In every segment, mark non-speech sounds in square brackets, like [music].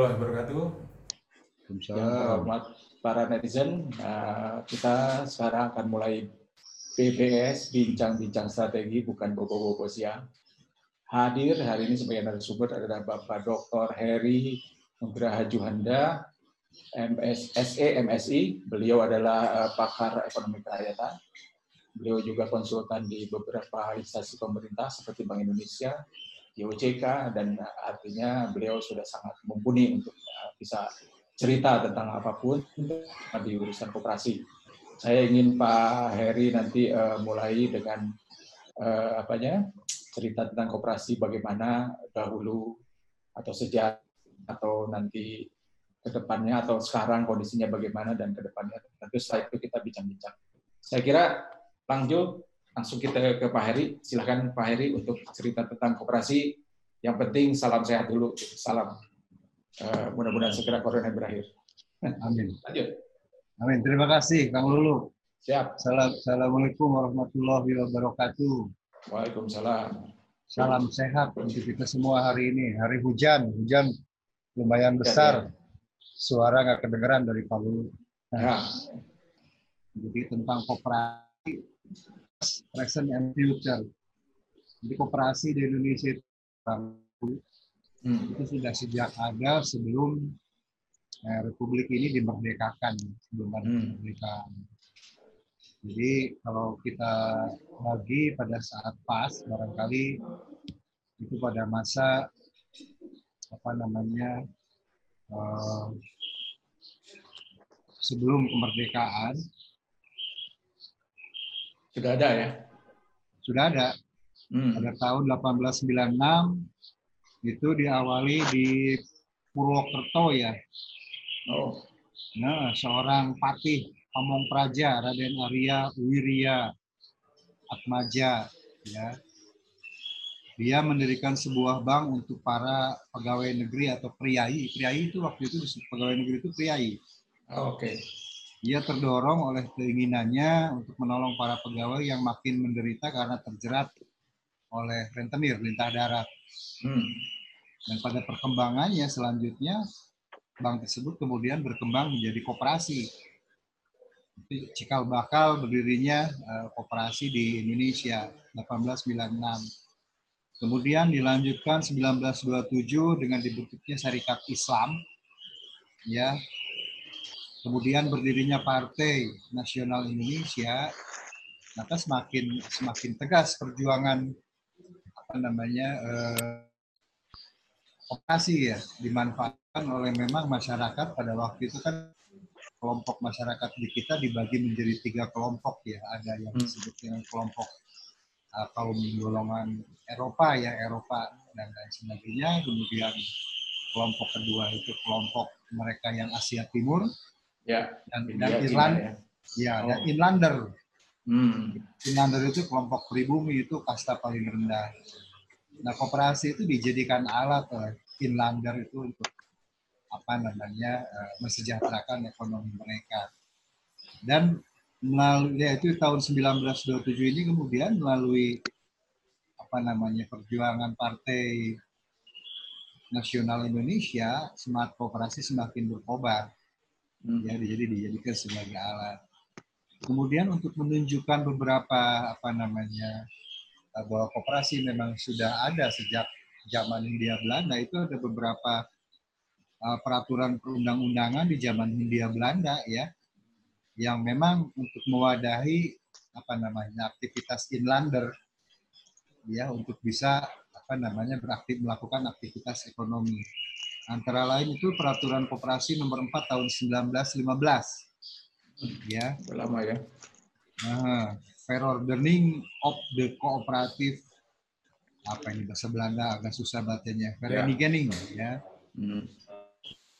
Warahmatullahi wabarakatuh. Yang terhormat para netizen, uh, kita sekarang akan mulai PBS Bincang-Bincang Strategi bukan bobo-bobo siang. Hadir hari ini sebagai narasumber adalah Bapak Dr. Heri Nugraha Juhanda, MS, SE MSI. Beliau adalah uh, pakar ekonomi kerakyatan. Beliau juga konsultan di beberapa instansi pemerintah seperti Bank Indonesia, OJK dan artinya beliau sudah sangat mumpuni untuk uh, bisa cerita tentang apa pun di urusan koperasi. Saya ingin Pak Heri nanti uh, mulai dengan uh, apanya cerita tentang koperasi bagaimana dahulu atau sejak atau nanti ke depannya atau sekarang kondisinya bagaimana dan ke depannya tentu setelah itu kita bincang-bincang. Saya kira lanjut langsung kita ke Pak Heri. Silahkan Pak Heri untuk cerita tentang koperasi. Yang penting salam sehat dulu. Salam. Uh, mudah-mudahan segera corona berakhir. Amin. Lanjut. Amin. Terima kasih, Kang Lulu. Siap. Salam, Assalamualaikum warahmatullahi wabarakatuh. Waalaikumsalam. Salam sehat untuk kita semua hari ini. Hari hujan, hujan lumayan besar. Suara nggak kedengeran dari Pak Lulu. Nah, Ya. Jadi tentang koperasi, present and future. Jadi koperasi di Indonesia itu Hmm. itu sudah sejak ada sebelum eh, Republik ini dimerdekakan, sebelum ada Hmm. kemerdekaan. Jadi kalau kita bagi pada saat pas, barangkali itu pada masa apa namanya eh, sebelum kemerdekaan Sudah ada ya? sudah ada Hmm. pada tahun 1896 itu diawali di Purwokerto ya. Oh. Nah, seorang patih Pamong Praja Raden Arya Wirya Atmaja ya. Dia mendirikan sebuah bank untuk para pegawai negeri atau priai. Priai itu waktu itu pegawai negeri itu priai. Oh, Oke. Ia terdorong oleh keinginannya untuk menolong para pegawai yang makin menderita karena terjerat oleh rentenir lintah darat. Hmm. Dan pada perkembangannya selanjutnya bank tersebut kemudian berkembang menjadi koperasi. Cikal bakal berdirinya eh, koperasi di Indonesia 1896. Kemudian dilanjutkan 1927 dengan dibentuknya Syarikat Islam. Ya. Kemudian berdirinya Partai Nasional Indonesia. Maka semakin semakin tegas perjuangan apa namanya eh, operasi ya dimanfaatkan oleh memang masyarakat pada waktu itu kan kelompok masyarakat di kita dibagi menjadi tiga kelompok ya ada yang Hmm. disebut dengan kelompok uh, kaum golongan Eropa ya Eropa dan lain sebagainya kemudian kelompok kedua itu kelompok mereka yang Asia Timur Ya. dan, India, dan Irland ya. ya dan Oh. Inlander Hmm. Itu kelompok pribumi itu kasta paling rendah. Nah, koperasi itu dijadikan alat oleh Inlander itu untuk apa namanya eh, mensejahterakan ekonomi mereka. Dan melalui yaitu tahun 1927 ini kemudian melalui apa namanya perjuangan Partai Nasional Indonesia, semangat kooperasi semakin berkobar Hmm. ya jadi dijadikan sebagai alat. Kemudian untuk menunjukkan beberapa apa namanya eh, bahwa koperasi memang sudah ada sejak zaman Hindia Belanda itu ada beberapa eh, peraturan perundang-undangan di zaman Hindia Belanda ya yang memang untuk mewadahi apa namanya aktivitas inlander ya untuk bisa apa namanya beraktif melakukan aktivitas ekonomi. Antara lain itu peraturan koperasi nomor 4 tahun 1915 ya lama ya. Nah, fair ordering of the cooperative apa ini bahasa Belanda agak susah bacanya. Ya. Vereniging ya. Hmm.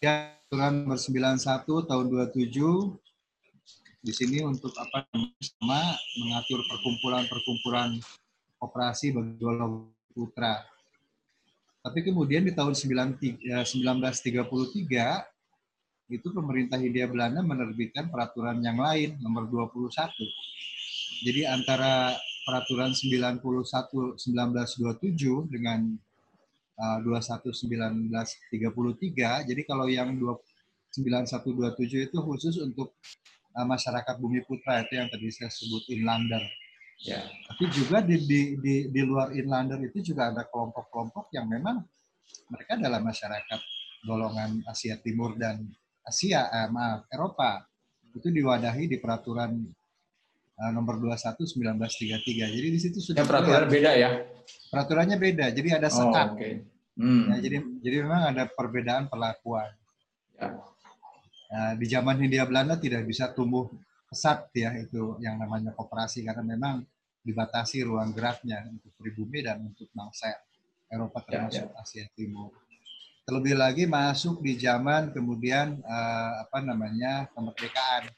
Ya, aturan nomor 91 tahun 27 di sini untuk apa sama mengatur perkumpulan-perkumpulan koperasi bagi golongan putra. Tapi kemudian di tahun 93 eh, 1933 itu pemerintah Hindia Belanda menerbitkan peraturan yang lain nomor 21. Jadi antara peraturan 91 1927 dengan 211933. Jadi kalau yang 9127 itu khusus untuk uh, masyarakat Bumi Putra itu yang tadi saya sebut inlander. Ya. Tapi juga di, di, di, di luar inlander itu juga ada kelompok-kelompok yang memang mereka adalah masyarakat golongan Asia Timur dan Asia, eh, maaf, Eropa. Itu diwadahi di peraturan uh, nomor 21 1933. Jadi di situ sudah ya, peraturan beda ya. Peraturannya beda. Jadi ada oh, sekat. Oh, okay. hmm. ya, jadi jadi memang ada perbedaan perlakuan. Ya. Nah, di zaman Hindia Belanda tidak bisa tumbuh pesat ya itu yang namanya koperasi karena memang dibatasi ruang geraknya untuk pribumi dan untuk bangsa Eropa ya, termasuk ya, ya. Asia Timur. Terlebih lagi masuk di zaman kemudian uh, apa namanya kemerdekaan.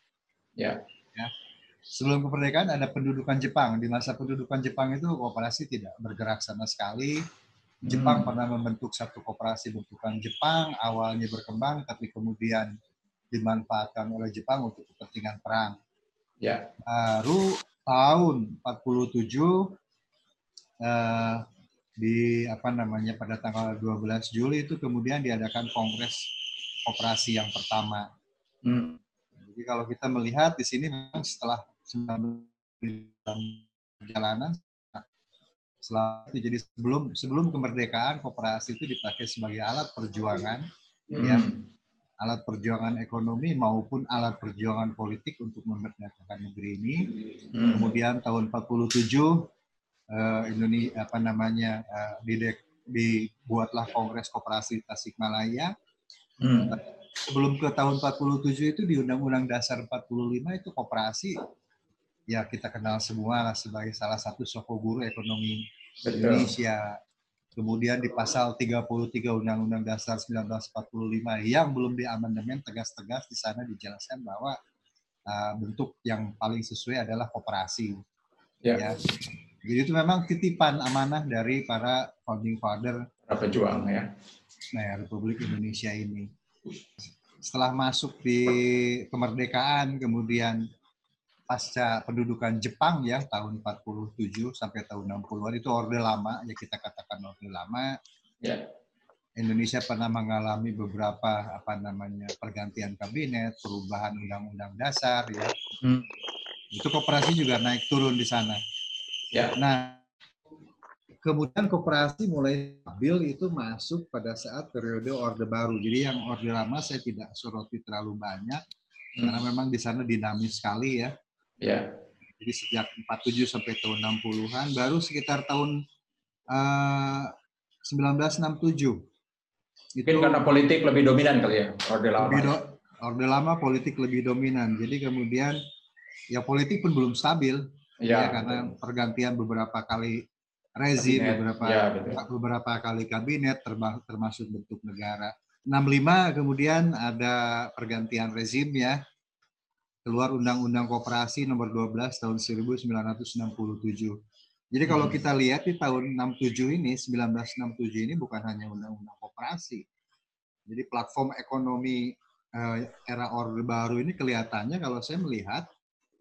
Ya. ya. Sebelum kemerdekaan ada pendudukan Jepang. Di masa pendudukan Jepang itu kooperasi tidak bergerak sama sekali. Jepang hmm. pernah membentuk satu kooperasi bentukan Jepang, awalnya berkembang tapi kemudian dimanfaatkan oleh Jepang untuk kepentingan perang. Ya. Baru tahun 47 eh, di apa namanya pada tanggal 12 Juli itu kemudian diadakan kongres operasi yang pertama. Hmm. Jadi kalau kita melihat di sini memang setelah perjalanan setelah itu jadi sebelum sebelum kemerdekaan kooperasi itu dipakai sebagai alat perjuangan hmm. ya alat perjuangan ekonomi maupun alat perjuangan politik untuk memerdekakan negeri ini. Hmm. Kemudian tahun 47 uh, Indonesia apa namanya uh, didek, dibuatlah Kongres Koperasi Tasikmalaya. Hmm. Sebelum ke tahun 47 itu di Undang-Undang Dasar 45 itu koperasi ya kita kenal semua lah sebagai salah satu soko guru ekonomi Betul. Indonesia Kemudian di pasal 33 Undang-Undang Dasar 1945 yang belum diamandemen tegas-tegas di sana dijelaskan bahwa uh, bentuk yang paling sesuai adalah koperasi. Ya. ya. Jadi itu memang titipan amanah dari para founding father para pejuang ya. Nah, ya, Republik Indonesia ini. Setelah masuk di kemerdekaan kemudian pasca pendudukan Jepang ya tahun 47 sampai tahun 60-an itu orde lama ya kita katakan orde lama. Ya. Indonesia pernah mengalami beberapa apa namanya pergantian kabinet, perubahan undang-undang dasar ya. Hmm. Itu koperasi juga naik turun di sana. Ya. Nah, kemudian koperasi mulai stabil itu masuk pada saat periode orde baru. Jadi yang orde lama saya tidak soroti terlalu banyak hmm. karena memang di sana dinamis sekali ya. Ya. Jadi sejak 47 sampai tahun 60-an, baru sekitar tahun uh, 1967. Itu Mungkin karena politik lebih dominan kali ya, Orde Lama. do, Orde Lama politik lebih dominan. Jadi kemudian ya politik pun belum stabil. Ya, ya karena betul. pergantian beberapa kali rezim, kabinet. beberapa ya, beberapa kali kabinet termasuk bentuk negara. 65 kemudian ada pergantian rezim ya keluar Undang-Undang Koperasi nomor 12 tahun 1967. Jadi kalau hmm. kita lihat di tahun 67 ini, 1967 ini bukan hanya Undang-Undang Koperasi. Jadi platform ekonomi eh, era Orde Baru ini kelihatannya kalau saya melihat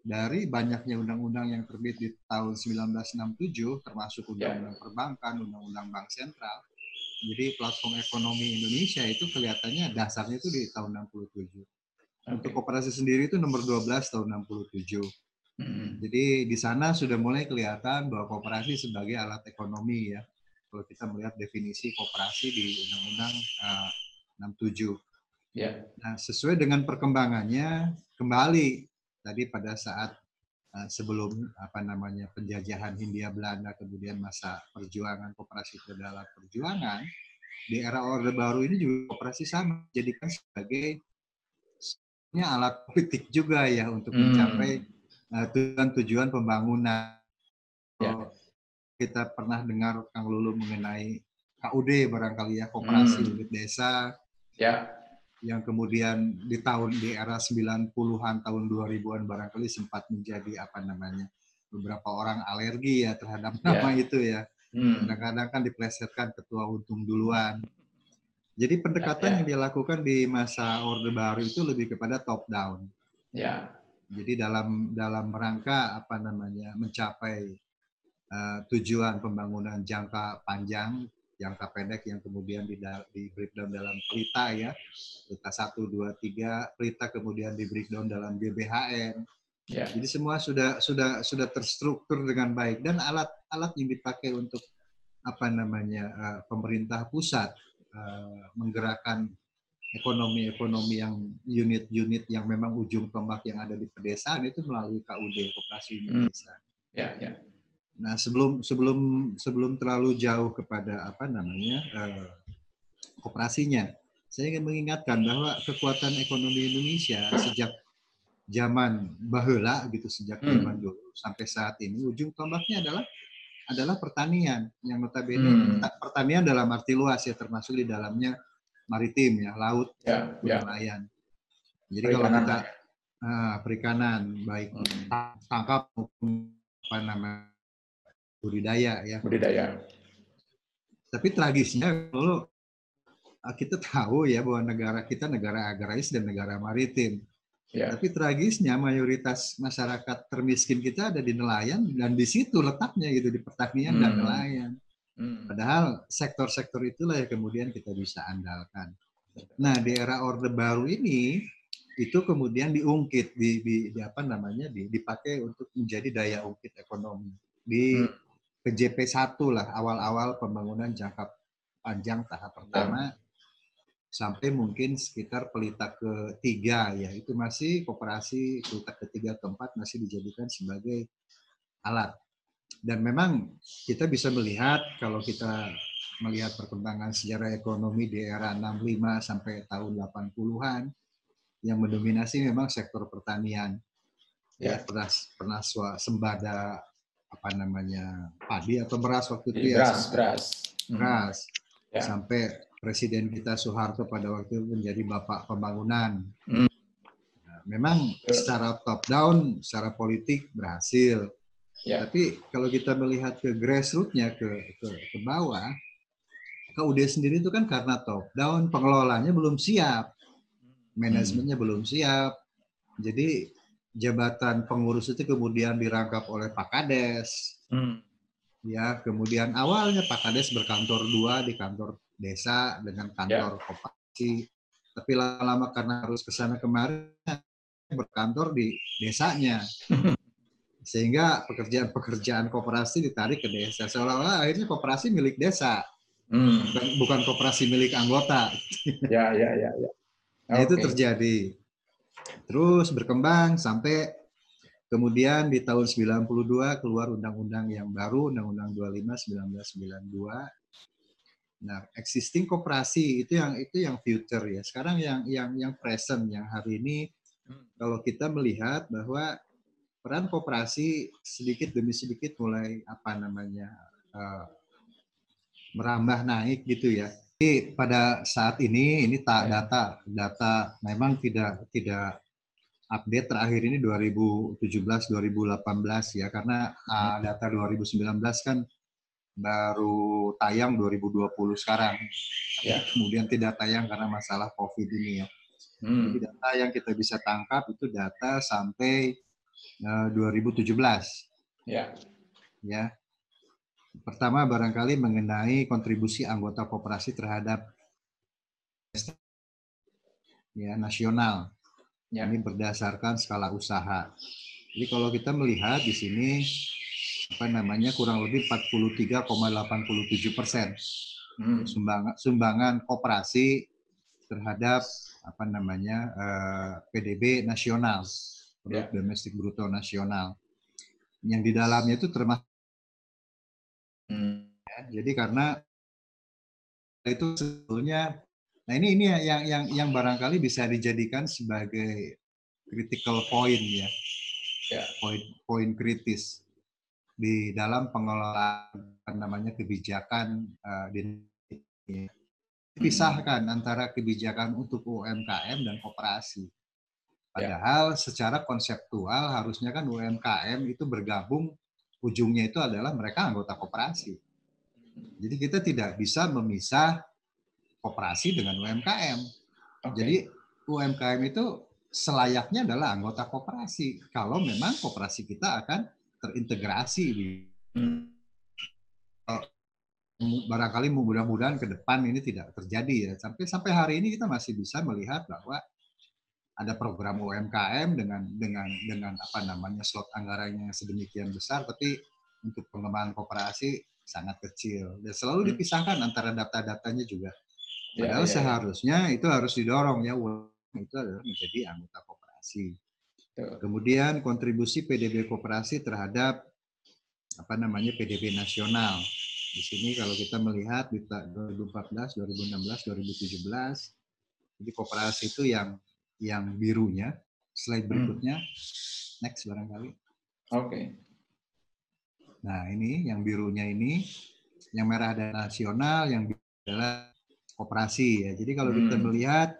dari banyaknya undang-undang yang terbit di tahun 1967, termasuk ya. Undang-Undang Perbankan, Undang-Undang Bank Sentral. Jadi platform ekonomi Indonesia itu kelihatannya dasarnya itu di tahun 67. Untuk koperasi sendiri itu nomor 12 tahun 67. Hmm. Jadi di sana sudah mulai kelihatan bahwa koperasi sebagai alat ekonomi ya. Kalau kita melihat definisi koperasi di Undang-Undang uh, 67. Yeah. Nah, sesuai dengan perkembangannya kembali tadi pada saat uh, sebelum apa namanya penjajahan Hindia Belanda kemudian masa perjuangan koperasi adalah perjuangan di era Orde Baru ini juga koperasi sama jadikan sebagai alat politik juga ya untuk hmm. mencapai uh, tujuan-tujuan pembangunan. Ya. Kita pernah dengar Kang Lulu mengenai KUD barangkali ya koperasi hmm. unit desa. Ya. Yang kemudian di tahun di era 90-an tahun 2000-an barangkali sempat menjadi apa namanya? beberapa orang alergi ya terhadap ya. nama itu ya. Hmm. Kadang-kadang kan diplesetkan ketua untung duluan. Jadi pendekatan ya, ya. yang dilakukan di masa Orde Baru itu lebih kepada top down. Ya. Jadi dalam dalam rangka apa namanya mencapai uh, tujuan pembangunan jangka panjang jangka pendek yang kemudian di, di breakdown dalam pelita ya. Pelita 1, 2, 3, pelita kemudian di breakdown dalam GBHN. Yeah. Jadi semua sudah sudah sudah terstruktur dengan baik dan alat-alat yang dipakai untuk apa namanya uh, pemerintah pusat uh, menggerakkan ekonomi-ekonomi yang unit-unit yang memang ujung tombak yang ada di pedesaan itu melalui KUD Koperasi hmm. Indonesia. Ya, ya. Nah, sebelum sebelum sebelum terlalu jauh kepada apa namanya uh, koperasinya, saya ingin mengingatkan bahwa kekuatan ekonomi Indonesia sejak zaman bahula gitu sejak hmm. zaman dulu sampai saat ini ujung tombaknya adalah adalah pertanian yang notabene hmm. pertanian dalam arti luas ya termasuk di dalamnya maritim ya laut ya, ya. nelayan. Jadi perikanan. kalau kita uh, perikanan baik hmm. tangkap maupun apa namanya budidaya ya. Budidaya. Tapi tragisnya kalau kita tahu ya bahwa negara kita negara agraris dan negara maritim. Ya. Tapi tragisnya mayoritas masyarakat termiskin kita ada di nelayan dan di situ letaknya gitu di pertanian hmm. dan nelayan. Hmm. Padahal sektor-sektor itulah yang kemudian kita bisa andalkan. Nah di era orde baru ini itu kemudian diungkit di, di, di apa namanya di, dipakai untuk menjadi daya ungkit ekonomi di hmm. PJP 1 lah awal-awal pembangunan jangka panjang tahap pertama sampai mungkin sekitar pelita ketiga ya itu masih kooperasi pelita ketiga keempat masih dijadikan sebagai alat. Dan memang kita bisa melihat kalau kita melihat perkembangan sejarah ekonomi di era 65 sampai tahun 80-an yang mendominasi memang sektor pertanian. Ya, ya. pernah pernah sembada apa namanya padi atau beras waktu itu ya beras beras beras hmm. ya. sampai Presiden kita Soeharto pada waktu itu menjadi bapak pembangunan. Hmm. Nah, memang secara top down, secara politik berhasil. Ya. Tapi kalau kita melihat ke grassrootsnya ke, ke ke bawah, KUD sendiri itu kan karena top down, pengelolanya belum siap, manajemennya hmm. belum siap. Jadi jabatan pengurus itu kemudian dirangkap oleh Pak Kades. Hmm. Ya, kemudian awalnya Pak Kades berkantor dua di kantor desa dengan kantor yeah. koperasi. Tapi lama-lama karena harus ke sana kemarin berkantor di desanya. [laughs] Sehingga pekerjaan-pekerjaan koperasi ditarik ke desa. Seolah-olah akhirnya koperasi milik desa. Hmm. Bukan, bukan koperasi milik anggota. Ya, ya, ya, ya. Nah, okay. itu terjadi. Terus berkembang sampai kemudian di tahun 92 keluar undang-undang yang baru, Undang-Undang 25 1992 Nah, existing koperasi itu yang itu yang future ya. Sekarang yang yang yang present yang hari ini kalau kita melihat bahwa peran koperasi sedikit demi sedikit mulai apa namanya uh, merambah naik gitu ya. Jadi pada saat ini ini tak ya. data data memang tidak tidak update terakhir ini 2017 2018 ya karena uh, data 2019 kan baru tayang 2020 sekarang. Ya. Kemudian tidak tayang karena masalah COVID ini ya. Hmm. Jadi data yang kita bisa tangkap itu data sampai uh, 2017. Ya. Ya. Pertama barangkali mengenai kontribusi anggota koperasi terhadap ya nasional. Ya. Ini berdasarkan skala usaha. Jadi kalau kita melihat di sini apa namanya kurang lebih 43,87 persen hmm. sumbangan sumbangan koperasi terhadap apa namanya eh, PDB nasional produk yeah. domestik bruto nasional yang di dalamnya itu termasuk hmm. ya, jadi karena itu sebetulnya nah ini ini yang yang yang barangkali bisa dijadikan sebagai critical point ya, ya. poin poin kritis di dalam pengelolaan namanya kebijakan uh, di pisahkan antara kebijakan untuk UMKM dan koperasi. Padahal ya. secara konseptual harusnya kan UMKM itu bergabung ujungnya itu adalah mereka anggota koperasi. Jadi kita tidak bisa memisah koperasi dengan UMKM. Okay. Jadi UMKM itu selayaknya adalah anggota koperasi. Kalau memang koperasi kita akan terintegrasi di hmm. barangkali mudah-mudahan ke depan ini tidak terjadi ya. Sampai sampai hari ini kita masih bisa melihat bahwa ada program UMKM dengan dengan dengan apa namanya slot anggarannya yang sedemikian besar, tapi untuk pengembangan koperasi sangat kecil dan selalu hmm. dipisahkan antara data-datanya juga. Ya, Padahal ya, ya, seharusnya itu harus didorong ya itu adalah menjadi anggota koperasi. Kemudian kontribusi PDB koperasi terhadap apa namanya PDB nasional. Di sini kalau kita melihat di 2014, 2016, 2017, jadi koperasi itu yang yang birunya. Slide hmm. berikutnya, hmm. next barangkali. Oke. Okay. Nah ini yang birunya ini, yang merah adalah nasional, yang biru adalah koperasi ya. Jadi kalau hmm. kita melihat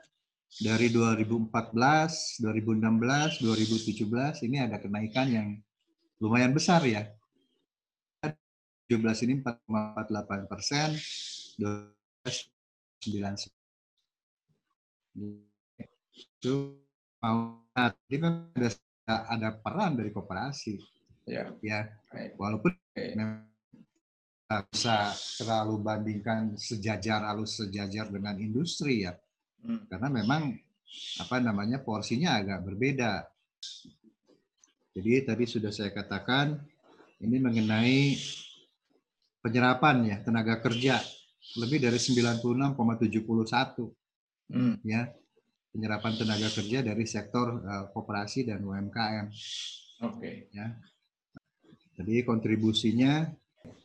dari 2014, 2016, 2017 ini ada kenaikan yang lumayan besar ya. 17 ini 4,48 persen, 9 itu mau jadi kan ada ada peran dari koperasi. Ya. Ya walaupun bisa terlalu bandingkan sejajar halus sejajar dengan industri ya. Hmm. karena memang apa namanya porsinya agak berbeda. Jadi tadi sudah saya katakan ini mengenai penyerapan ya tenaga kerja. Lebih dari 96,71 hmm. ya penyerapan tenaga kerja dari sektor uh, koperasi dan UMKM. Oke. Okay. Ya. Jadi kontribusinya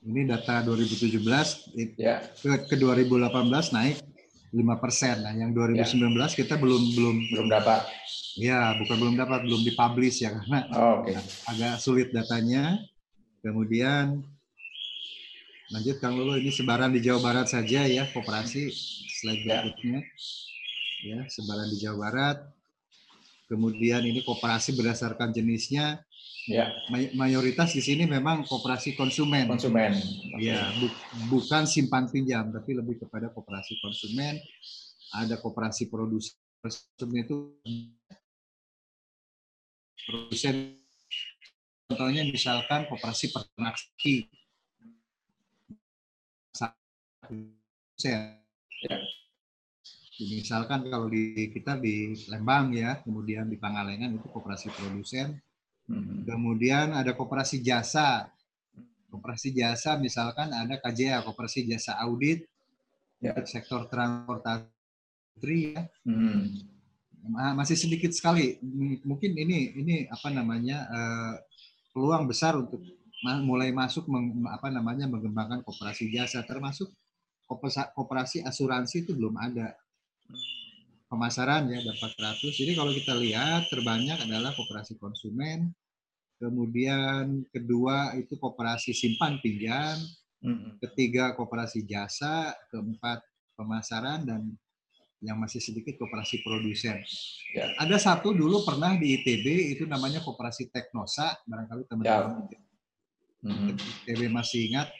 ini data 2017 ya. ke, ke 2018 naik 5 persen. Nah, yang 2019 ya. kita belum belum belum dapat. Ya, bukan belum dapat, belum dipublish ya karena oh, okay. agak sulit datanya. Kemudian Lanjut Kang Lulu, ini sebaran di Jawa Barat saja ya, kooperasi slide ya. berikutnya. Ya, sebaran di Jawa Barat. Kemudian ini kooperasi berdasarkan jenisnya. Ya. Mayoritas di sini memang kooperasi konsumen. Konsumen. Ya, bu bukan simpan pinjam, tapi lebih kepada kooperasi konsumen. Ada kooperasi produksi konsumen itu produsen contohnya misalkan kooperasi peternak Ya. Misalkan kalau di kita di Lembang ya, kemudian di Pangalengan itu koperasi produsen. Hmm. Kemudian ada koperasi jasa. Koperasi jasa misalkan ada KJA, koperasi jasa audit ya. sektor transportasi ya. Hmm. Masih sedikit sekali. Mungkin ini ini apa namanya uh, peluang besar untuk mulai masuk meng, apa namanya mengembangkan koperasi jasa termasuk koperasi asuransi itu belum ada pemasaran ya dapat 400. Jadi kalau kita lihat terbanyak adalah koperasi konsumen, kemudian kedua itu koperasi simpan pinjam, ketiga koperasi jasa, keempat pemasaran dan yang masih sedikit koperasi produsen. Ya. Ada satu dulu pernah di ITB itu namanya koperasi Teknosa, barangkali teman-teman ya. ITB masih ingat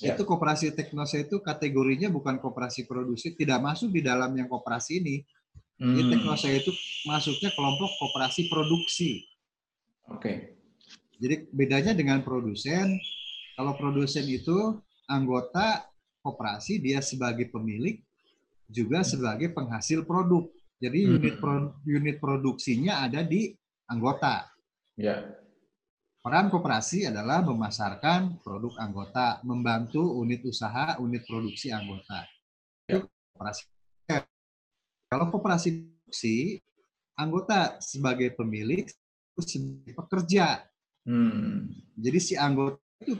Ya. Itu koperasi teknosa itu kategorinya bukan koperasi produksi, tidak masuk di dalam yang koperasi ini. Hmm. Jadi teknosa itu masuknya kelompok koperasi produksi. Oke. Okay. Jadi bedanya dengan produsen, kalau produsen itu anggota koperasi dia sebagai pemilik juga sebagai penghasil produk. Jadi hmm. unit pro, unit produksinya ada di anggota. Ya. Peran koperasi adalah memasarkan produk anggota, membantu unit usaha, unit produksi anggota. Koperasi. Kalau koperasi produksi, anggota sebagai pemilik, sebagai pekerja. Hmm. Jadi si anggota itu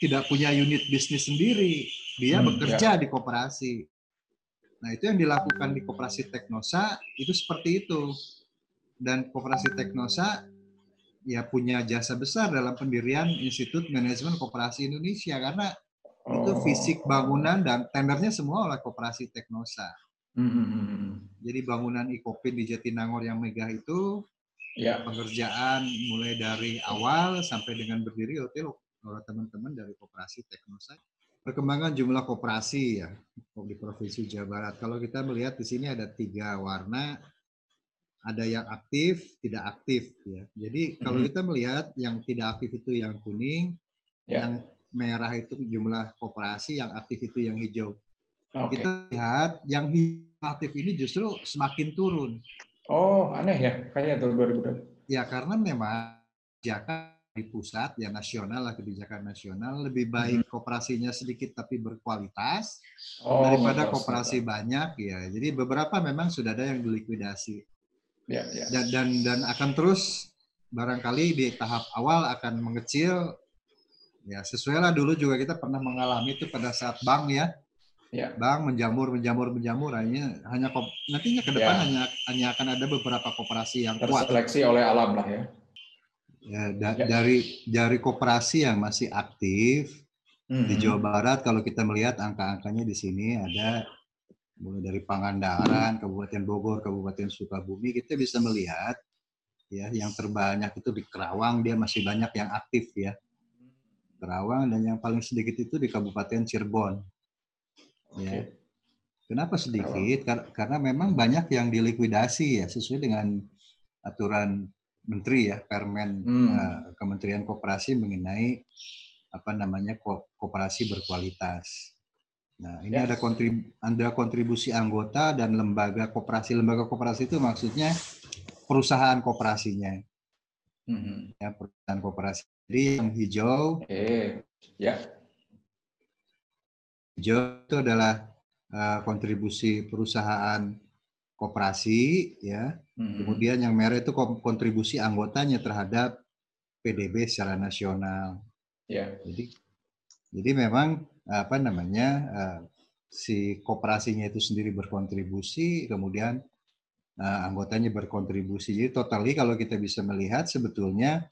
tidak punya unit bisnis sendiri, dia hmm, bekerja ya. di koperasi. Nah itu yang dilakukan di koperasi Teknosa itu seperti itu. Dan koperasi Teknosa ya punya jasa besar dalam pendirian Institut Manajemen Koperasi Indonesia karena oh. itu fisik bangunan dan tendernya semua oleh Koperasi Teknosa. Mm-hmm. Jadi bangunan Ikopin di Jatinangor yang megah itu ya. pengerjaan mulai dari awal sampai dengan berdiri hotel oleh teman-teman dari Koperasi Teknosa. Perkembangan jumlah koperasi ya di Provinsi Jawa Barat. Kalau kita melihat di sini ada tiga warna ada yang aktif, tidak aktif ya. Jadi kalau mm-hmm. kita melihat yang tidak aktif itu yang kuning, yeah. yang merah itu jumlah koperasi, yang aktif itu yang hijau. Oke. Kita lihat yang aktif ini justru semakin turun. Oh, aneh ya, kayaknya tahun 2020. Ya karena memang kebijakan di pusat ya nasional lah kebijakan nasional lebih baik koperasinya sedikit tapi berkualitas Oh, daripada terus, koperasi banyak ya. Jadi beberapa memang sudah ada yang dilikuidasi Ya, ya. dan dan dan akan terus barangkali di tahap awal akan mengecil ya sesuai lah dulu juga kita pernah mengalami itu pada saat bank ya Ya. bank menjamur menjamur menjamur hanya hanya nantinya ke depan Ya. hanya hanya akan ada beberapa koperasi yang kuat Terseleksi oleh alam lah ya. ya, da- Ya. dari dari koperasi yang masih aktif di Mhm. Jawa Barat kalau kita melihat angka-angkanya di sini ada mulai dari Pangandaran, Kabupaten Bogor, Kabupaten Sukabumi kita bisa melihat ya yang terbanyak itu di Kerawang dia masih banyak yang aktif ya. Kerawang dan yang paling sedikit itu di Kabupaten Cirebon. Ya. Oke. Kenapa sedikit? Kar- Karena memang banyak yang dilikuidasi ya sesuai dengan aturan menteri ya Permen Hmm. eh, Kementerian Koperasi mengenai apa namanya ko- koperasi berkualitas. Nah, ini Ya. ada kontribu ada kontribusi anggota dan lembaga koperasi. Lembaga koperasi itu maksudnya perusahaan koperasinya Mhm. ya perusahaan koperasi. Jadi yang hijau Oke. Ya. hijau itu adalah eh, kontribusi perusahaan koperasi ya. Mhm. Kemudian yang merah itu kontribusi anggotanya terhadap PDB secara nasional. Ya. Jadi jadi memang apa namanya eh, si koperasinya itu sendiri berkontribusi, kemudian eh, anggotanya berkontribusi. Jadi totally kalau kita bisa melihat sebetulnya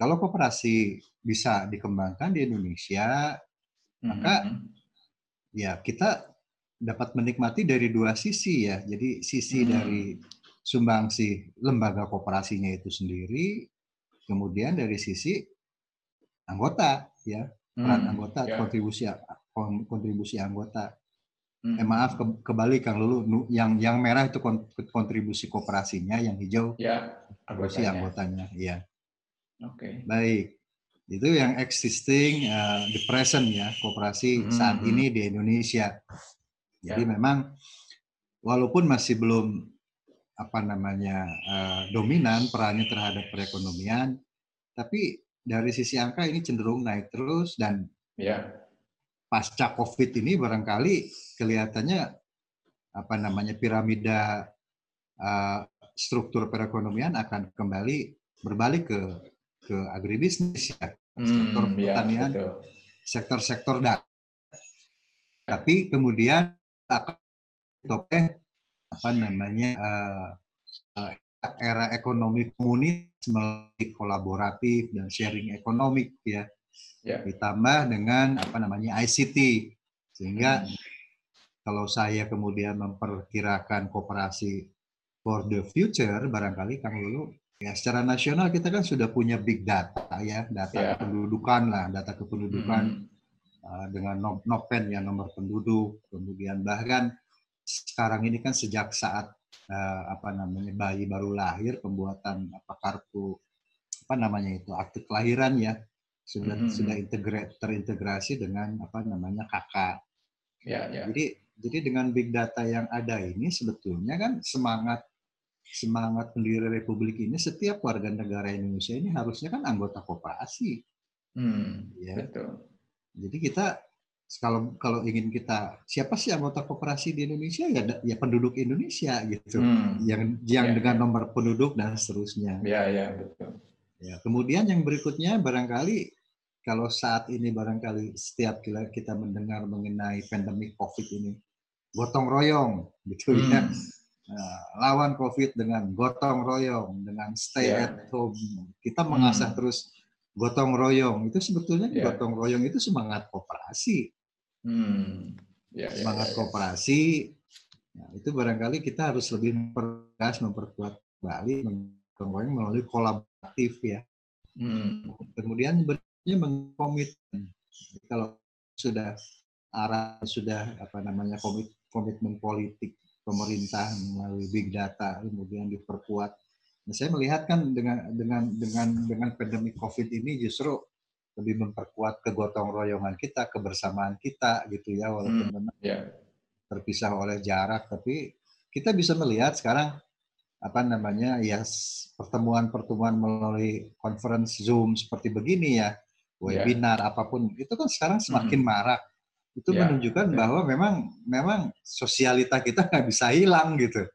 kalau koperasi bisa dikembangkan di Indonesia, Maka- Mhm. ya kita dapat menikmati dari dua sisi ya. Jadi sisi Hmm. dari sumbangsi lembaga koperasinya itu sendiri, kemudian dari sisi anggota ya peran Hmm. anggota Ya. kontribusi kon- kontribusi anggota. Mhm. Eh, maaf ke- kebalik Kang Lulu, Nu- yang yang merah itu kon- kontribusi koperasinya, yang hijau Ya. kontribusi Anggotanya. anggotanya. Iya, Oke. baik. Itu yang existing uh, the present ya koperasi Mhm. saat ini di Indonesia. Jadi Ya. memang walaupun masih belum apa namanya uh, dominan perannya terhadap perekonomian, tapi dari sisi angka ini cenderung naik terus dan Ya. pasca COVID ini barangkali kelihatannya apa namanya piramida uh, struktur perekonomian akan kembali berbalik ke ke agribisnis ya, sektor Hmm, ya, pertanian, sektor-sektor dagang. Tapi kemudian akan topeh apa namanya uh, uh, era ekonomi komunis melalui kolaboratif dan sharing ekonomik ya Ya. ditambah dengan apa namanya ICT sehingga Hmm. kalau saya kemudian memperkirakan koperasi for the future barangkali Kang Lulu ya secara nasional kita kan sudah punya big data ya data Ya. kependudukan lah data kependudukan Mhm. uh, dengan no- nopen ya nomor penduduk kemudian bahkan sekarang ini kan sejak saat uh, apa namanya bayi baru lahir pembuatan apa kartu apa namanya itu akte kelahiran ya sudah Mhm. sudah integra- terintegrasi dengan apa namanya kakak Ya, ya. jadi jadi dengan big data yang ada ini sebetulnya kan semangat semangat pendiri republik ini setiap warga negara Indonesia ini harusnya kan anggota koperasi Hmm, ya. betul. Jadi kita kalau kalau ingin kita siapa sih anggota koperasi di Indonesia ya ya penduduk Indonesia gitu. Hmm, Yang yang Ya, dengan ya. nomor penduduk dan seterusnya. Ya, ya, betul. Ya, kemudian yang berikutnya barangkali kalau saat ini barangkali setiap kita, mendengar mengenai pandemi Covid ini gotong royong gitu ya. Hmm, Nah, lawan COVID dengan gotong royong, dengan stay Ya. at home. Kita mengasah Hmm. terus gotong royong. Itu sebetulnya Ya. gotong royong itu semangat koperasi. Hmm. Ya, ya, Semangat ya, ya. koperasi. Nah, itu barangkali kita harus lebih mempertegas, memperkuat kembali royong melalui kolaboratif ya. Hmm, Kemudian berikutnya mengkomitmen. Kalau sudah arah sudah apa namanya komit, komitmen politik pemerintah melalui big data kemudian diperkuat. Nah, saya melihat kan dengan dengan dengan dengan pandemi Covid ini justru lebih memperkuat kegotong royongan kita, kebersamaan kita gitu ya walaupun hmm, memang yeah. terpisah oleh jarak tapi kita bisa melihat sekarang apa namanya ya pertemuan-pertemuan melalui conference Zoom seperti begini ya, webinar yeah. apa pun itu kan sekarang semakin hmm. marak. Itu yeah. menunjukkan yeah. bahwa memang memang sosialita kita [laughs] nggak bisa hilang gitu.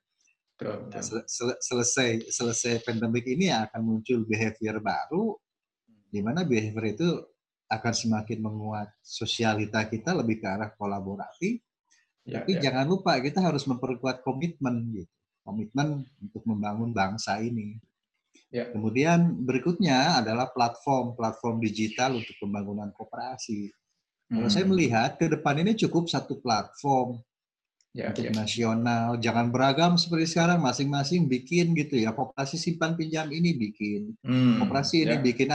Nah, sel selesai selesai pandemik ini akan muncul behavior baru di mana behavior itu akan semakin menguat sosialita kita lebih ke arah kolaborasi. Ya, Tapi ya. jangan lupa kita harus memperkuat komitmen gitu. Komitmen untuk membangun bangsa ini. Ya. Kemudian berikutnya adalah platform-platform digital untuk pembangunan kooperasi. Hmm. Kalau saya hmm. melihat ke depan ini cukup satu platform ya, untuk ya. nasional, jangan beragam seperti sekarang masing-masing bikin gitu ya. Kooperasi simpan pinjam ini bikin, hmm. kooperasi ini ya. bikin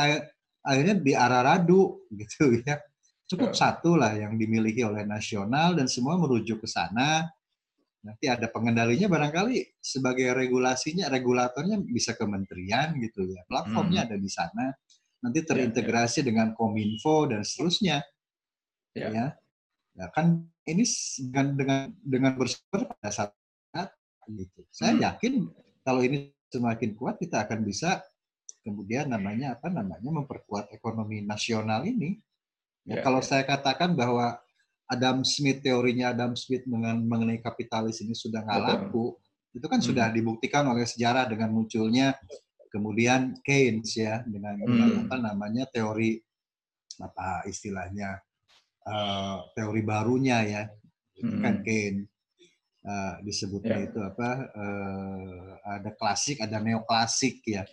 akhirnya di arah radu [laughs] gitu ya. Cukup satu lah yang dimiliki oleh nasional dan semua merujuk ke sana. Nanti ada pengendalinya barangkali sebagai regulasinya, regulatornya bisa kementerian gitu ya. Platformnya hmm. ada di sana. Nanti ya, terintegrasi ya, ya. dengan Kominfo dan seterusnya. Ya. ya. Ya kan ini dengan dengan dengan bersumber pada saat gitu. Saya hmm. yakin kalau ini semakin kuat kita akan bisa kemudian namanya apa namanya memperkuat ekonomi nasional ini. Ya, ya kalau ya. saya katakan bahwa Adam Smith teorinya Adam Smith dengan mengenai kapitalis ini sudah nggak laku, itu kan hmm. sudah dibuktikan oleh sejarah dengan munculnya kemudian Keynes ya dengan, hmm. dengan apa namanya teori apa istilahnya uh, teori barunya ya itu kan hmm. Keynes uh, disebutnya yeah. itu apa uh, ada klasik ada neoklasik ya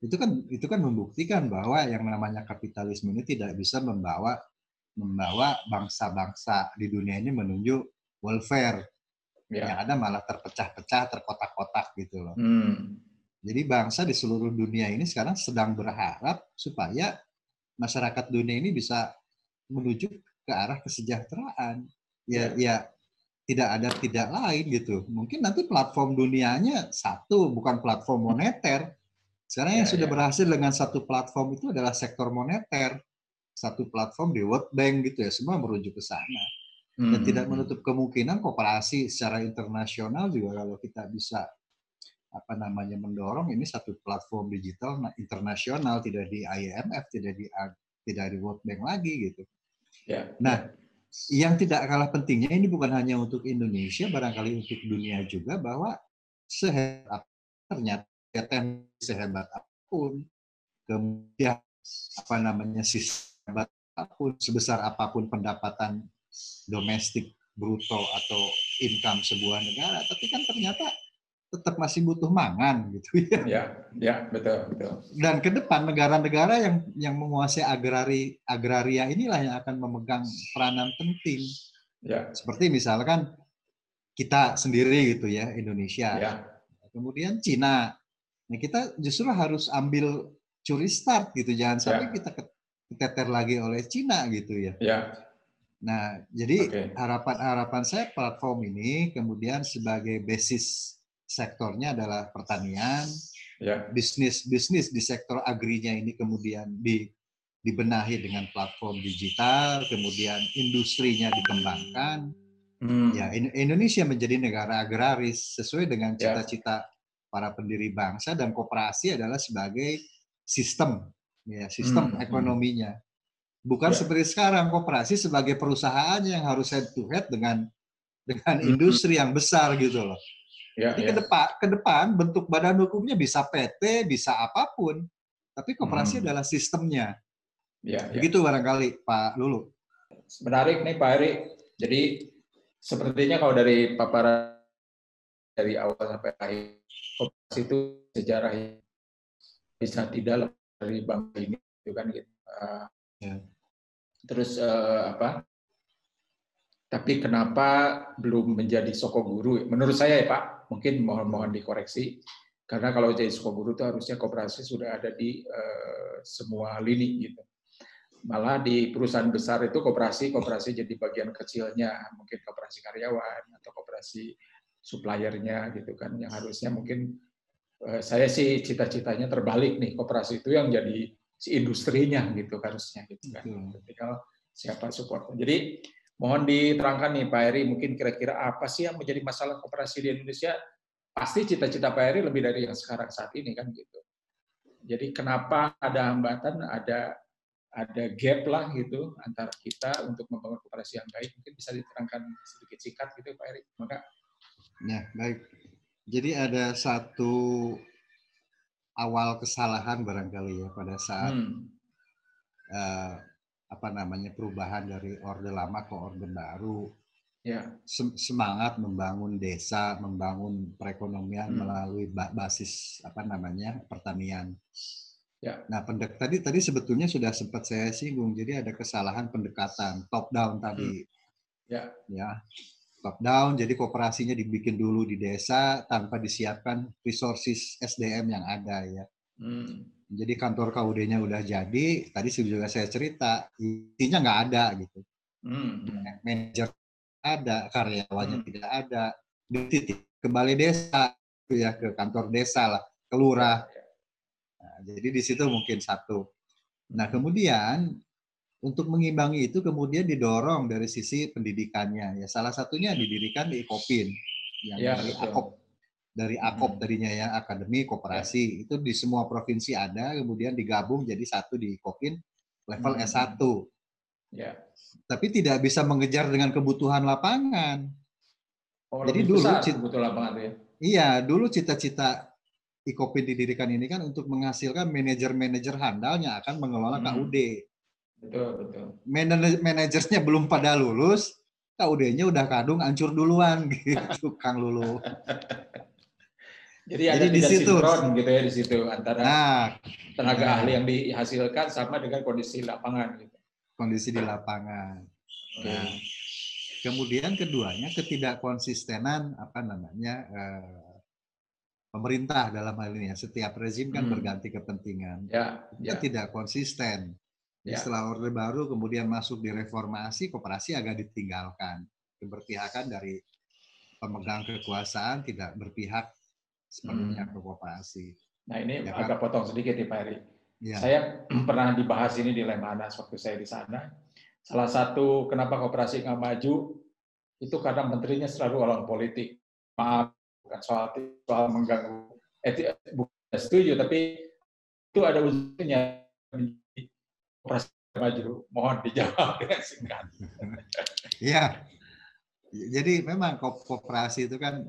itu kan itu kan membuktikan bahwa yang namanya kapitalisme ini tidak bisa membawa membawa bangsa-bangsa di dunia ini menuju welfare. Ya. yang ada malah terpecah-pecah terkotak-kotak gitu loh. Hmm. jadi bangsa di seluruh dunia ini sekarang sedang berharap supaya masyarakat dunia ini bisa menuju ke arah kesejahteraan. Ya ya, ya tidak ada tidak lain gitu. Mungkin nanti platform dunianya satu bukan platform moneter sekarang yang ya, sudah ya. berhasil dengan satu platform itu adalah sektor moneter, satu platform di World Bank gitu ya, semua merujuk ke sana. Dan hmm. tidak menutup kemungkinan kooperasi secara internasional juga kalau kita bisa apa namanya mendorong ini satu platform digital internasional tidak di IMF, tidak di tidak di World Bank lagi gitu. Ya. Nah, yang tidak kalah pentingnya ini bukan hanya untuk Indonesia, barangkali untuk dunia juga bahwa sehebat ternyata kegiatan sehebat apa pun, kemudian apa namanya sehebat apa pun, sebesar apa pun pendapatan domestik bruto atau income sebuah negara, tapi kan ternyata tetap masih butuh mangan [laughs] gitu ya. Ya, ya betul betul. Dan ke depan negara-negara yang yang menguasai agrari agraria inilah yang akan memegang peranan penting. Ya. Seperti misalkan kita sendiri gitu ya Indonesia. Ya. Kemudian Cina, Nah, kita justru harus ambil curi start gitu, jangan ya. sampai ya. kita keteter lagi oleh Cina gitu ya. Ya. Nah, jadi harapan-harapan okay. saya platform ini kemudian sebagai basis sektornya adalah pertanian, ya. bisnis bisnis di sektor agrinya ini kemudian di dibenahi dengan platform digital, kemudian industrinya dikembangkan. Hmm. Ya, Indonesia menjadi negara agraris sesuai dengan ya. cita-cita para pendiri bangsa dan koperasi adalah sebagai sistem ya sistem hmm, hmm. ekonominya bukan ya. seperti sekarang koperasi sebagai perusahaan yang harus head to head dengan dengan hmm. industri yang besar gitu loh ya, jadi ya. ke depan ke depan bentuk badan hukumnya bisa PT bisa apa pun tapi koperasi hmm. adalah sistemnya ya, ya. begitu ya. barangkali Pak Lulu menarik nih Pak Eri jadi sepertinya kalau dari paparan dari awal sampai akhir koperasi itu sejarah bisa tidak dari bangsa ini itu kan gitu. Uh, ya. Terus uh, apa? Tapi kenapa belum menjadi soko guru? Menurut saya ya Pak, mungkin mohon-mohon dikoreksi. Karena kalau jadi soko guru itu harusnya koperasi sudah ada di uh, semua lini gitu. Malah di perusahaan besar itu koperasi, koperasi jadi bagian kecilnya, mungkin koperasi karyawan atau koperasi suppliernya gitu kan yang harusnya mungkin eh, saya sih cita-citanya terbalik nih koperasi itu yang jadi si industrinya gitu harusnya gitu kan. Tinggal siapa support. Jadi mohon diterangkan nih Pak Eri mungkin kira-kira apa sih yang menjadi masalah koperasi di Indonesia? Pasti cita-cita Pak Eri lebih dari yang sekarang saat ini kan gitu. Jadi kenapa ada hambatan, ada ada gap lah gitu antara kita untuk membangun koperasi yang baik mungkin bisa diterangkan sedikit singkat gitu Pak Erik maka ya baik jadi ada satu awal kesalahan barangkali ya pada saat hmm. uh, apa namanya perubahan dari orde lama ke orde baru ya semangat membangun desa membangun perekonomian hmm. melalui basis apa namanya pertanian Ya. Nah, pendek tadi tadi sebetulnya sudah sempat saya singgung. Jadi ada kesalahan pendekatan top down tadi. Hmm. Ya. Ya. Top down. Jadi kooperasinya dibikin dulu di desa tanpa disiapkan resources SDM yang ada ya. Hmm. Jadi kantor KUD-nya udah jadi. Tadi juga saya cerita, intinya nggak ada gitu. Hmm. Manajer ada, karyawannya hmm. tidak ada. Titik ke balai desa, ya ke kantor desa lah, kelurah. Ya, ya jadi di situ mungkin satu. Nah, kemudian untuk mengimbangi itu kemudian didorong dari sisi pendidikannya. Ya salah satunya didirikan di Ikopin yang ya, dari betul. Akop dari Akop hmm. tadinya ya Akademi Koperasi ya. itu di semua provinsi ada kemudian digabung jadi satu di Ikopin level hmm. S1. Ya. Tapi tidak bisa mengejar dengan kebutuhan lapangan. Oh, jadi dulu kebutuhan lapangan ya. Iya, dulu cita-cita Ikopin didirikan ini kan untuk menghasilkan manajer-manajer handal yang akan mengelola hmm. KUD. Betul, betul. Manajernya belum pada lulus, KUD-nya udah kadung hancur duluan [laughs] gitu, Kang Lulu. Jadi, Jadi ada di situ gitu ya di situ antara nah, tenaga nah, ahli yang dihasilkan sama dengan kondisi lapangan gitu. Kondisi di lapangan. Nah, kemudian keduanya ketidakkonsistenan apa namanya eh, pemerintah dalam hal ini ya. Setiap rezim kan hmm. berganti kepentingan. Ya, ya. tidak konsisten. Ya. Setelah Orde Baru kemudian masuk di reformasi, koperasi agak ditinggalkan. Keberpihakan dari pemegang kekuasaan tidak berpihak sepenuhnya hmm. ke koperasi. Nah ini ya, agak kan? potong sedikit nih Pak Eri. Ya. Saya [clears throat] pernah dibahas ini di Lemanas waktu saya di sana. Salah satu kenapa koperasi nggak maju itu karena menterinya selalu orang politik. Maaf bukan soal soal mengganggu etik bukan setuju tapi itu ada ujungnya maju mohon dijawab dengan singkat [laughs] Iya jadi memang kooperasi itu kan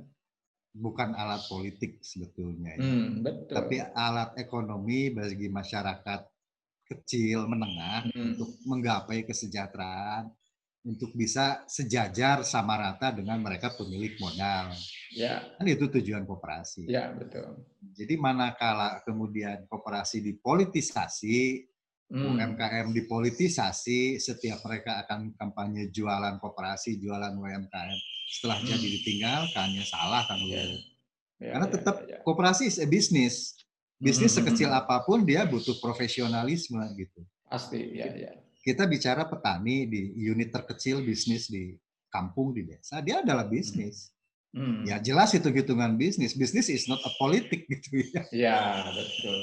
bukan alat politik sebetulnya ya. hmm, betul. tapi alat ekonomi bagi masyarakat kecil menengah hmm. untuk menggapai kesejahteraan untuk bisa sejajar sama rata dengan mereka pemilik modal. Ya. Kan itu tujuan koperasi. Ya, betul. Jadi manakala kemudian koperasi dipolitisasi, hmm. UMKM dipolitisasi, setiap mereka akan kampanye jualan koperasi, jualan UMKM, setelah hmm. jadi ditinggalkannya salah kan ya. Ya, Karena ya, tetap ya. koperasi is a business. Bisnis hmm. sekecil apa pun dia butuh profesionalisme gitu. Pasti, ya, ya kita bicara petani di unit terkecil bisnis di kampung di desa, dia adalah bisnis. Hmm. Ya jelas itu hitungan bisnis. Bisnis is not a politik [laughs] gitu ya. Ya betul.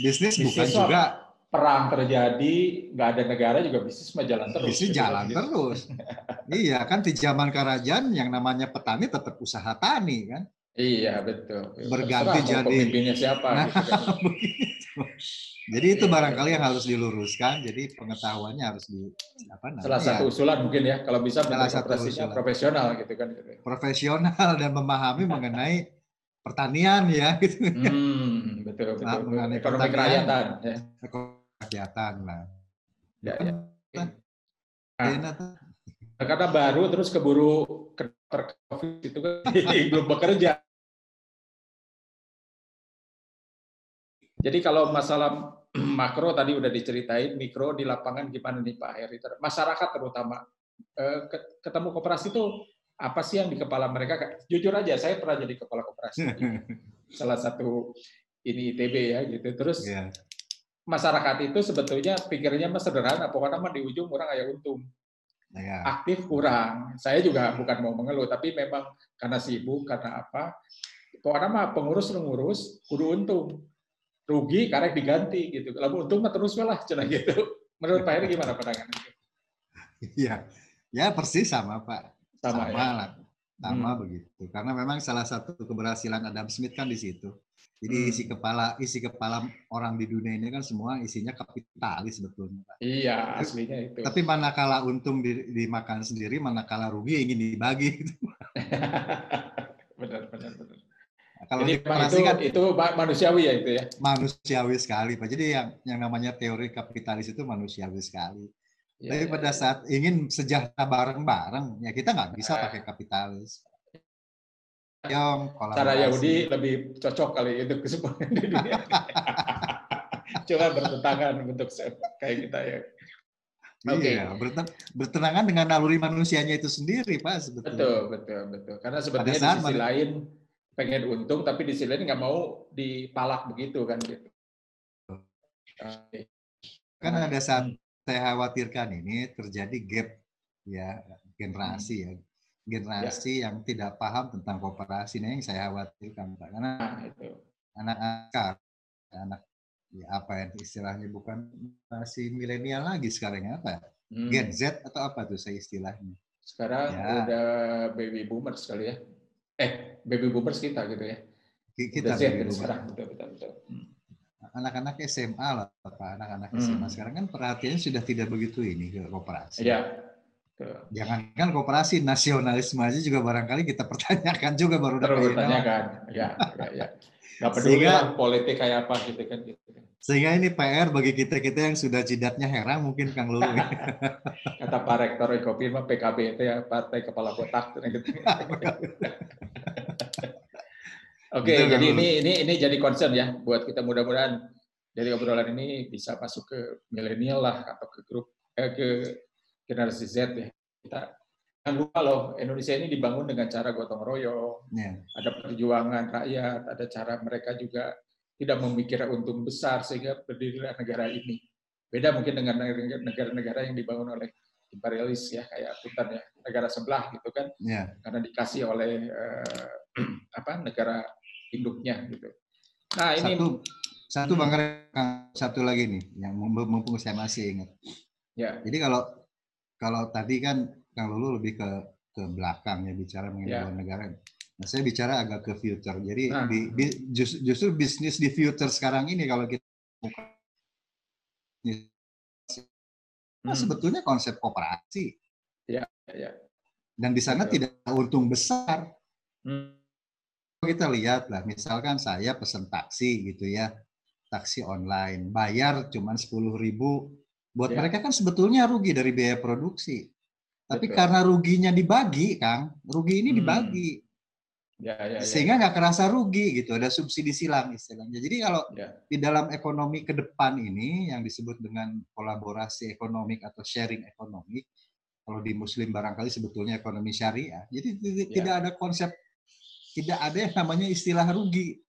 Bisnis bukan juga perang terjadi, nggak ada negara juga bisnis mah jalan terus. Bisnis gitu. jalan gitu. terus. [laughs] iya kan di zaman kerajaan yang namanya petani tetap usaha tani kan. Iya betul. Berganti Terserah jadi pemimpinnya siapa. Nah, gitu kan. [laughs] Jadi itu barangkali yang harus diluruskan. Jadi pengetahuannya harus di apa namanya? Salah satu ya. usulan mungkin ya kalau bisa salah satu usulan. profesional gitu kan. Profesional dan memahami mengenai pertanian ya gitu. Hmm, betul betul. Nah, mengenai ekonomi kerakyatan ya. Kerakyatan lah. Ya, ya. Nah, karena baru terus keburu COVID itu kan [laughs] belum bekerja. Jadi kalau masalah [clears throat] makro tadi udah diceritain, mikro di lapangan gimana nih Pak Heri? Masyarakat terutama eh, ketemu koperasi itu apa sih yang di kepala mereka? Jujur aja, saya pernah jadi kepala koperasi [laughs] salah satu ini ITB ya gitu. Terus yeah. Masyarakat itu sebetulnya pikirnya mah sederhana, pokoknya mah di ujung orang kayak untung. Yeah. Aktif kurang. Saya juga bukan mau mengeluh, tapi memang karena sibuk, karena apa? Pokoknya mah pengurus ngurus, kudu untung rugi karek diganti gitu. Lalu untung mah terus lah cenah gitu. Menurut Pak Heri gimana pandangannya? Iya, ya persis sama Pak. Sama, Sama, ya? lah. Sama Hmm. begitu. Karena memang salah satu keberhasilan Adam Smith kan di situ. Jadi Hmm. isi kepala isi kepala orang di dunia ini kan semua isinya kapitalis sebetulnya. Iya, aslinya itu. Tapi manakala untung di- dimakan sendiri, manakala rugi ingin dibagi. gitu. [laughs] benar, benar, benar. Kalau Jadi itu, kan itu ma- manusiawi ya itu ya. manusiawi sekali Pak. Jadi yang yang namanya teori kapitalis itu manusiawi sekali. Ya, Tapi ya, pada ya. saat ingin sejahtera bareng-bareng, ya kita nggak bisa Nah. pakai kapitalis. Yang cara. Yahudi lebih cocok kali itu ke semua di dunia. [laughs] Cuma bertentangan bentuk se- kayak kita ya. Oke. Iya, berten- bertentangan dengan naluri manusianya itu sendiri, Pak, sebetulnya. Betul, betul, betul. Karena sebetulnya di sisi lain pengen untung, tapi di sisi lain nggak mau dipalak begitu kan gitu. Kan ada saat. Saya khawatirkan ini terjadi gap ya generasi ya. Generasi yang tidak paham tentang kooperasi ini yang saya khawatirkan, Pak. Karena Nah, itu. anak-anak anak ya apa ya istilahnya bukan masih milenial lagi sekarang ya, apa? Hmm. Gen Z atau apa tuh saya istilahnya? Sekarang Ya. udah baby boomers kali ya. Eh, baby boomers kita gitu ya. Ki- Kita baby kan boomer. sekarang. Betul, betul, betul. Hmm. Anak-anak SMA lah, Pak. Anak-anak Hmm. SMA sekarang kan perhatiannya sudah tidak begitu ini ke kooperasi. Iya. Jangankan kooperasi, nasionalisme aja juga barangkali kita [laughs] pertanyakan juga baru Terus dapat bertanyakan. Ya, ya, ya. Nggak peduli Sehingga- lah politik kayak apa gitu kan. Gitu. Sehingga ini PR bagi kita-kita yang sudah jidatnya herang mungkin Kang Lulu. [laughs] Kata Pak Rektor Ekopin mah PKB itu ya Partai Kepala Kotak. gitu. [laughs] Oke, Betul, jadi ini ini ini jadi concern ya buat kita mudah-mudahan dari obrolan ini bisa masuk ke milenial lah atau ke grup eh, ke generasi Z ya. Kita jangan lupa loh Indonesia ini dibangun dengan cara gotong royong, Ya. ada perjuangan rakyat, ada cara mereka juga tidak memikirkan untung besar sehingga berdirilah negara ini. Beda mungkin dengan negara-negara yang dibangun oleh imperialis ya kayak Punten ya, negara sebelah gitu kan Ya. karena dikasih oleh eh, [clears throat] apa negara induknya gitu. Nah, ini Satu satu. Bang satu lagi nih yang mumpung saya masih ingat. ya Jadi kalau kalau tadi kan Kang Lulu lebih ke ke belakang ya bicara mengenai Ya. luar negara. Nah, saya bicara agak ke future. Jadi Nah. di, di- jus- justru bisnis di future sekarang ini kalau kita Nah, hmm, sebetulnya konsep kooperasi ya ya. dan di sana Betul. tidak untung besar. Hmm, Kita lihat lah, misalkan saya pesan taksi gitu ya, taksi online, bayar cuma 10.000 ribu, buat Ya. mereka kan sebetulnya rugi dari biaya produksi. Tapi Betul. karena ruginya dibagi, Kang, rugi ini Hmm. dibagi, ya ya ya. sehingga nggak kerasa rugi gitu, ada subsidi silang istilahnya. Jadi kalau Ya. di dalam ekonomi ke depan ini yang disebut dengan kolaborasi ekonomik atau sharing ekonomik, kalau di Muslim barangkali sebetulnya ekonomi syariah. Jadi Ya. tidak ada konsep, tidak ada yang namanya istilah rugi.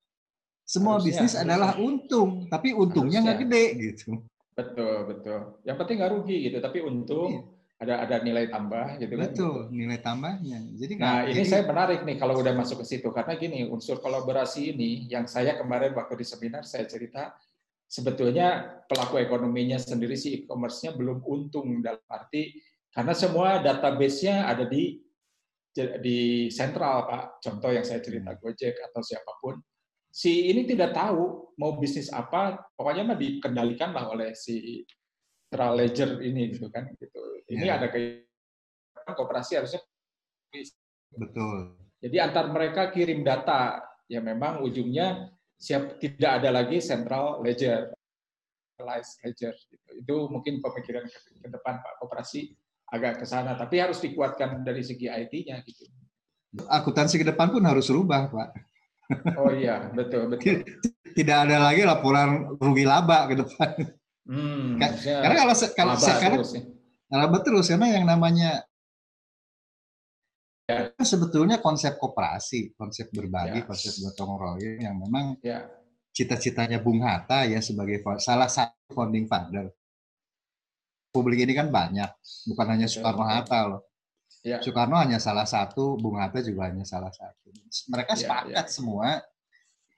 Semua Harusnya, bisnis harusnya. adalah untung, tapi untungnya nggak gede gitu. Betul, betul. Yang penting nggak rugi gitu, tapi untung Iya. ada ada nilai tambah gitu kan. Betul, nilai tambahnya. Jadi Nah, ini jadi- saya menarik nih kalau udah masuk ke situ karena gini, unsur kolaborasi ini yang saya kemarin waktu di seminar saya cerita sebetulnya pelaku ekonominya sendiri si e-commerce-nya belum untung dalam arti karena semua database-nya ada di di sentral, Pak. Contoh yang saya cerita Gojek atau siapa pun. Si ini tidak tahu mau bisnis apa, pokoknya mah dikendalikan lah oleh si central ledger ini gitu kan gitu. Ini Ya. ada kayak kooperasi harusnya betul. jadi antar mereka kirim data, ya memang ujungnya siap tidak ada lagi central ledger, centralized ledger. Gitu. Itu mungkin pemikiran ke, ke depan Pak Koperasi agak ke sana, tapi harus dikuatkan dari segi IT-nya gitu. Akuntansi ke depan pun harus rubah, Pak. Oh iya, betul betul. [laughs] Tidak ada lagi laporan rugi laba ke depan. Hmm, Karena kalau kalau sekarang ya. laba terus karena yang namanya Ya. kan sebetulnya konsep koperasi, konsep berbagi, Ya. konsep gotong royong yang memang Ya, cita-citanya Bung Hatta ya sebagai salah satu founding father. Publik ini kan banyak, bukan hanya Betul, Soekarno. Hatta loh. ya, Soekarno hanya salah satu, Bung Hatta juga hanya salah satu. Mereka Ya, sepakat semua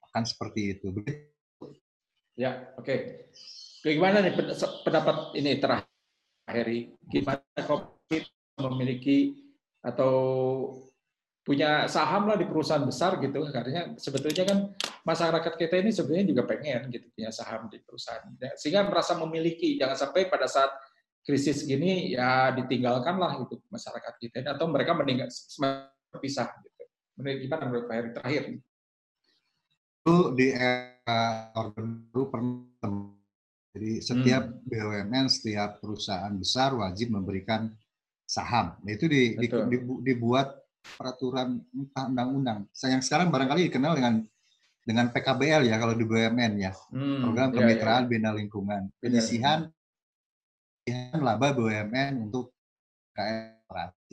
akan seperti itu. Ya, oke. Okay. Gimana nih pendapat ini terakhir? Gimana kopi memiliki atau punya saham lah di perusahaan besar gitu karena sebetulnya kan masyarakat kita ini sebenarnya juga pengen gitu punya saham di perusahaan ya, sehingga merasa memiliki jangan sampai pada saat krisis gini ya ditinggalkan lah gitu masyarakat kita atau mereka meninggal terpisah gitu. Menurut gimana menurut Pak Heri terakhir? Itu di era Orde Baru pernah jadi setiap hmm. BUMN, setiap perusahaan besar wajib memberikan saham. Nah, itu di, di, di, dibuat peraturan undang-undang. Sayang sekarang barangkali dikenal dengan dengan PKBL ya kalau di BUMN ya. Hmm, Program iya, Kemitraan ya, ya. Bina Lingkungan. Penyisihan laba BUMN untuk KRT.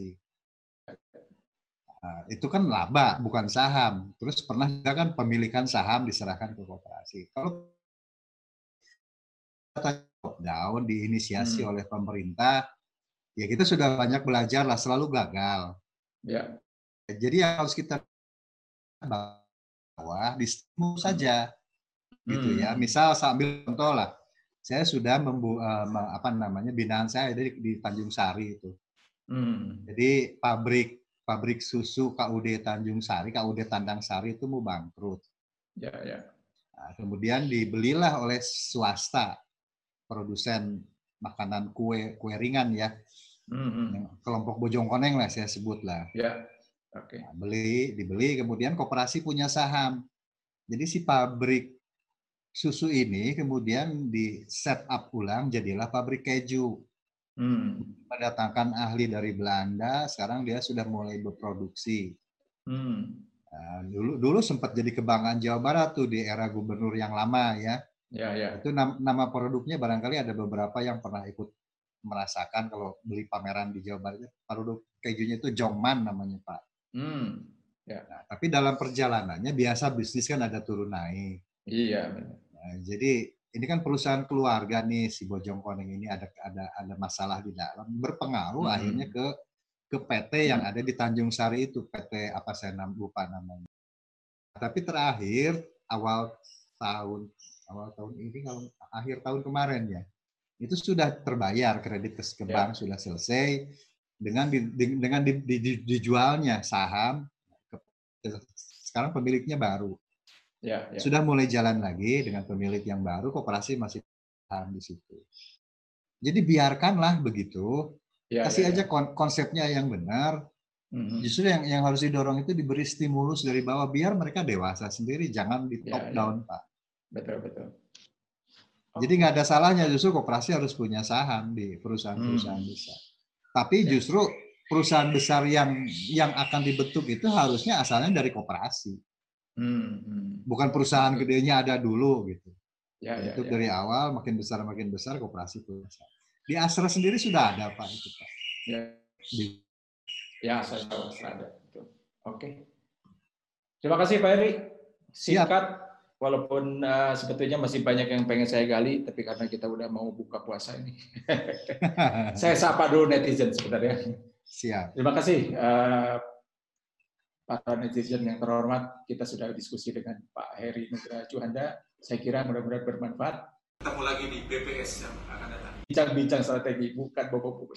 Nah, itu kan laba, bukan saham. Terus pernah juga kan pemilikan saham diserahkan ke kooperasi. Kalau down diinisiasi hmm. oleh pemerintah, ya kita sudah banyak belajar lah, selalu gagal. Ya. Jadi yang harus kita bawah di saja, gitu ya. Hmm. Misal sambil contoh lah, saya sudah membu, uh, apa namanya binaan saya di, di Tanjung Sari itu. Hmm. Jadi pabrik pabrik susu KUD Tanjung Sari, KUD Tandang Sari itu mau bangkrut. Ya, ya. Nah, kemudian dibelilah oleh swasta produsen makanan kue kue ringan ya hmm. kelompok Bojongkoneng lah saya sebut lah. Ya. Oke. Okay. Nah, beli, dibeli, kemudian koperasi punya saham. Jadi si pabrik susu ini kemudian di set up ulang jadilah pabrik keju. Hmm. Mendatangkan ahli dari Belanda, sekarang dia sudah mulai berproduksi. Hmm. Nah, dulu dulu sempat jadi kebanggaan Jawa Barat tuh di era gubernur yang lama ya. Ya, ya. Itu nama, nama produknya barangkali ada beberapa yang pernah ikut merasakan kalau beli pameran di Jawa Barat produk kejunya itu Jongman namanya Pak. Hmm. Ya. Nah, tapi dalam perjalanannya biasa bisnis kan ada turun naik. Iya. Nah, jadi ini kan perusahaan keluarga nih si Bojong Koneng ini ada ada ada masalah di dalam berpengaruh hmm. akhirnya ke ke PT yang ada di Tanjung Sari itu PT apa saya nam, lupa namanya. Tapi terakhir awal tahun awal tahun ini kalau akhir tahun kemarin ya itu sudah terbayar kredit ke bank ya. sudah selesai dengan di, dengan di, di, di, dijualnya saham sekarang pemiliknya baru ya, ya. sudah mulai jalan lagi dengan pemilik yang baru koperasi masih saham di situ jadi biarkanlah begitu ya, kasih ya, aja ya. konsepnya yang benar mm-hmm. justru yang yang harus didorong itu diberi stimulus dari bawah biar mereka dewasa sendiri jangan di ya, top ya, down pak betul betul jadi nggak ada salahnya justru koperasi harus punya saham di perusahaan-perusahaan hmm. besar. Tapi ya. justru perusahaan besar yang yang akan dibentuk itu harusnya asalnya dari koperasi. Hmm. hmm. Bukan perusahaan gedenya ada dulu gitu. Ya, ya, itu ya. dari awal makin besar makin besar koperasi punya Di Astra sendiri sudah ada pak itu pak. Ya. Di... Ya saya tahu Astra ada. Oke. Terima kasih Pak Eri. Singkat. Siap walaupun uh, sebetulnya masih banyak yang pengen saya gali, tapi karena kita udah mau buka puasa ini, [laughs] saya sapa dulu netizen sebenarnya. Siap. Terima kasih uh, para netizen yang terhormat. Kita sudah diskusi dengan Pak Heri Nugra Juhanda. Saya kira mudah-mudahan bermanfaat. Ketemu lagi di BPS yang akan datang. Bincang-bincang strategi, bukan bobok-bobok